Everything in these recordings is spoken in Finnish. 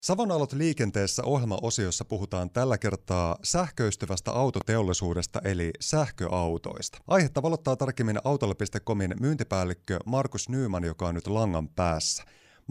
Savonalot liikenteessä ohjelmaosiossa puhutaan tällä kertaa sähköistyvästä autoteollisuudesta eli sähköautoista. Aihetta valottaa tarkemmin autolle.comin myyntipäällikkö Markus Nyyman, joka on nyt langan päässä.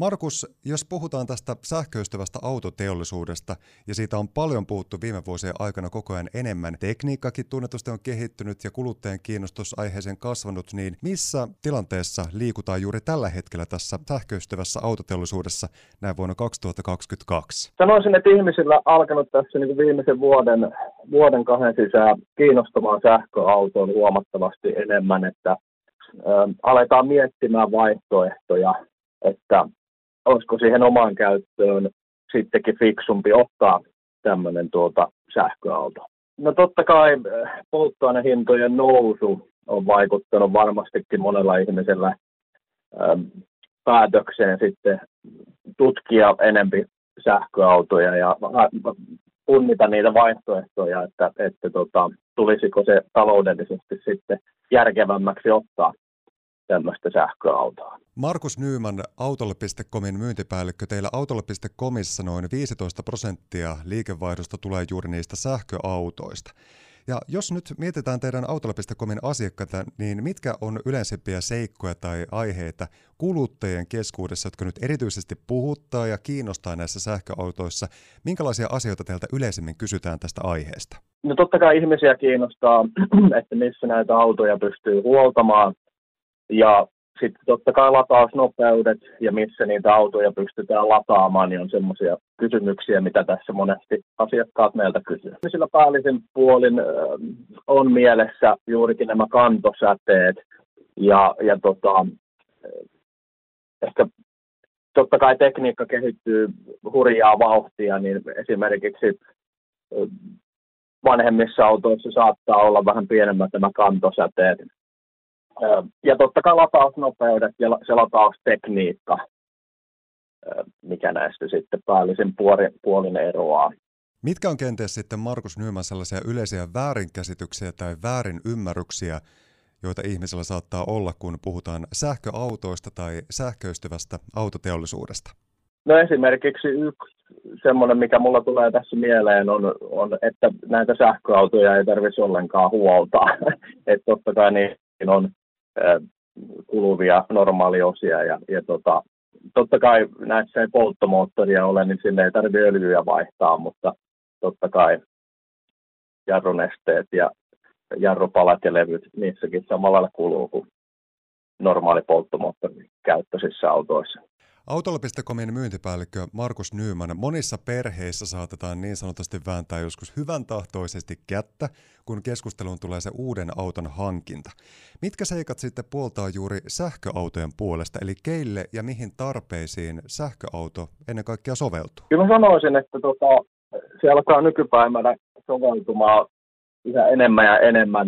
Markus, jos puhutaan tästä sähköistyvästä autoteollisuudesta, ja siitä on paljon puhuttu viime vuosien aikana koko ajan enemmän, tekniikkakin tunnetusti on kehittynyt ja kuluttajien kiinnostus aiheeseen kasvanut, niin missä tilanteessa liikutaan juuri tällä hetkellä tässä sähköistyvässä autoteollisuudessa näin vuonna 2022? Sanoisin, että ihmisillä alkanut tässä niin viimeisen vuoden, vuoden kahden sisään kiinnostamaan sähköautoon huomattavasti enemmän, että ö, aletaan miettimään vaihtoehtoja, että olisiko siihen omaan käyttöön sittenkin fiksumpi ottaa tämmöinen tuota sähköauto. No totta kai eh, polttoainehintojen nousu on vaikuttanut varmastikin monella ihmisellä ähm, päätökseen sitten tutkia enempi sähköautoja ja punnita niitä vaihtoehtoja, että, että tota, tulisiko se taloudellisesti sitten järkevämmäksi ottaa tämmöistä sähköautoa. Markus Nyyman, autolle.comin myyntipäällikkö. Teillä autolle.comissa noin 15 prosenttia liikevaihdosta tulee juuri niistä sähköautoista. Ja jos nyt mietitään teidän autolle.comin asiakkaita, niin mitkä on yleisempiä seikkoja tai aiheita kuluttajien keskuudessa, jotka nyt erityisesti puhuttaa ja kiinnostaa näissä sähköautoissa? Minkälaisia asioita teiltä yleisemmin kysytään tästä aiheesta? No totta kai ihmisiä kiinnostaa, että missä näitä autoja pystyy huoltamaan ja sitten totta kai latausnopeudet ja missä niitä autoja pystytään lataamaan, niin on semmoisia kysymyksiä, mitä tässä monesti asiakkaat meiltä kysyvät. Sillä päällisin puolin on mielessä juurikin nämä kantosäteet ja, ja tota, ehkä totta kai tekniikka kehittyy hurjaa vauhtia, niin esimerkiksi vanhemmissa autoissa saattaa olla vähän pienemmät nämä kantosäteet, ja totta kai latausnopeudet ja se lataustekniikka, mikä näistä sitten päällisin puolin eroaa. Mitkä on kenties sitten Markus Nyman sellaisia yleisiä väärinkäsityksiä tai väärinymmärryksiä, joita ihmisellä saattaa olla, kun puhutaan sähköautoista tai sähköistyvästä autoteollisuudesta? No esimerkiksi yksi semmoinen, mikä mulla tulee tässä mieleen, on, on että näitä sähköautoja ei tarvitsisi ollenkaan huoltaa. että totta kai niin on kuluvia normaaliosia. Ja, ja tota, totta kai näissä ei polttomoottoria ole, niin sinne ei tarvitse öljyä vaihtaa, mutta totta kai jarrunesteet ja jarrupalat ja levyt, niissäkin samalla kuluu kuin normaali polttomoottori käyttöisissä autoissa. Autolla.comin myyntipäällikkö Markus Nyyman, monissa perheissä saatetaan niin sanotusti vääntää joskus hyvän tahtoisesti kättä, kun keskusteluun tulee se uuden auton hankinta. Mitkä seikat sitten puoltaa juuri sähköautojen puolesta, eli keille ja mihin tarpeisiin sähköauto ennen kaikkea soveltuu? Kyllä sanoisin, että tota, se alkaa nykypäivänä soveltumaan yhä enemmän ja enemmän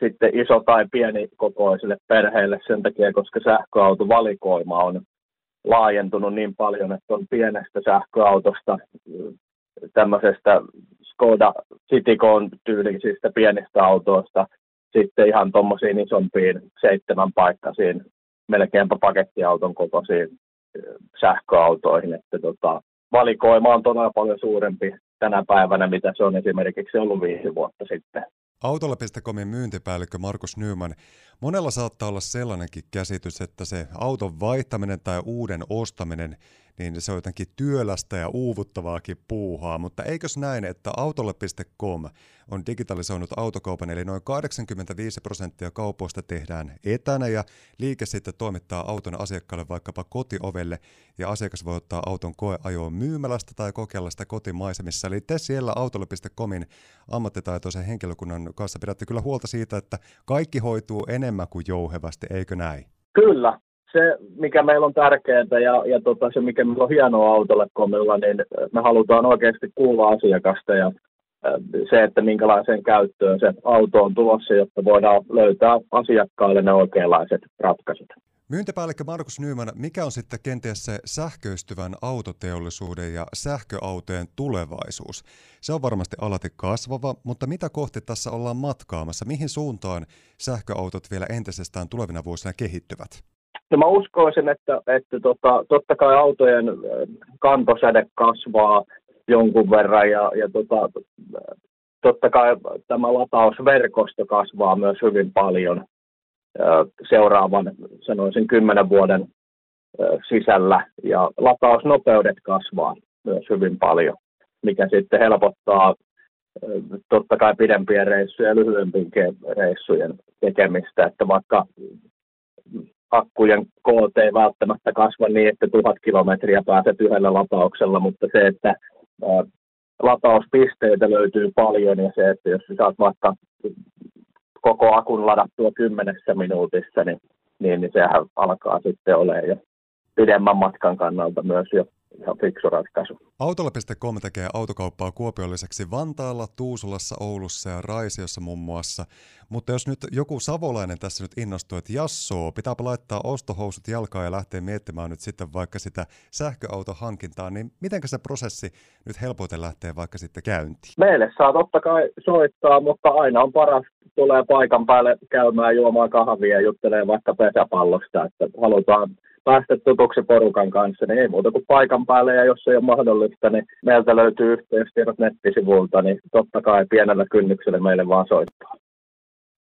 sitten iso tai pieni kokoisille perheille sen takia, koska sähköautovalikoima on laajentunut niin paljon, että on pienestä sähköautosta, tämmöisestä Skoda Citycon tyylisistä pienistä autoista, sitten ihan tuommoisiin isompiin seitsemän paikkaisiin, melkeinpä pakettiauton kokoisiin sähköautoihin, että tota, valikoima on todella paljon suurempi tänä päivänä, mitä se on esimerkiksi ollut viisi vuotta sitten. Autolla.comin myyntipäällikkö Markus Nyman, monella saattaa olla sellainenkin käsitys, että se auton vaihtaminen tai uuden ostaminen, niin se on jotenkin työlästä ja uuvuttavaakin puuhaa, mutta eikös näin, että autolle.com on digitalisoinut autokaupan, eli noin 85 prosenttia kaupoista tehdään etänä ja liike sitten toimittaa auton asiakkaalle vaikkapa kotiovelle ja asiakas voi ottaa auton koeajoon myymälästä tai kokeilla sitä kotimaisemissa. Eli te siellä autolle.comin ammattitaitoisen henkilökunnan kanssa pidätte kyllä huolta siitä, että kaikki hoituu enemmän kuin jouhevasti, eikö näin? Kyllä, se, mikä meillä on tärkeää ja, ja tota, se, mikä meillä on hienoa autolle komilla, niin me halutaan oikeasti kuulla asiakasta ja se, että minkälaiseen käyttöön se auto on tulossa, jotta voidaan löytää asiakkaille ne oikeanlaiset ratkaisut. Myyntipäällikkö Markus Nyyman, mikä on sitten kenties se sähköistyvän autoteollisuuden ja sähköautojen tulevaisuus? Se on varmasti alati kasvava, mutta mitä kohti tässä ollaan matkaamassa? Mihin suuntaan sähköautot vielä entisestään tulevina vuosina kehittyvät? No mä uskoisin, että, että tota, totta kai autojen kantosäde kasvaa jonkun verran ja, ja tota, totta kai tämä latausverkosto kasvaa myös hyvin paljon seuraavan, sanoisin, kymmenen vuoden sisällä. Ja latausnopeudet kasvaa myös hyvin paljon, mikä sitten helpottaa totta kai pidempien reissujen ja lyhyempien reissujen tekemistä, että vaikka akkujen koot ei välttämättä kasva niin, että tuhat kilometriä pääset yhdellä latauksella, mutta se, että latauspisteitä löytyy paljon ja se, että jos saat vaikka koko akun ladattua kymmenessä minuutissa, niin, niin, niin sehän alkaa sitten olemaan jo pidemmän matkan kannalta myös jo ihan fiksu ratkaisu. Autolla.com tekee autokauppaa kuopiolliseksi Vantaalla, Tuusulassa, Oulussa ja Raisiossa muun muassa. Mutta jos nyt joku savolainen tässä nyt innostuu, että jassoo, pitääpä laittaa ostohousut jalkaan ja lähteä miettimään nyt sitten vaikka sitä sähköautohankintaa, niin miten se prosessi nyt helpoiten lähtee vaikka sitten käyntiin? Meille saa totta kai soittaa, mutta aina on paras tulee paikan päälle käymään juomaan kahvia ja juttelee vaikka pesäpallosta, että halutaan päästä tutuksi porukan kanssa, niin ei muuta kuin paikan päälle, ja jos ei ole mahdollista, niin meiltä löytyy yhteystiedot nettisivulta, niin totta kai pienellä kynnyksellä meille vaan soittaa.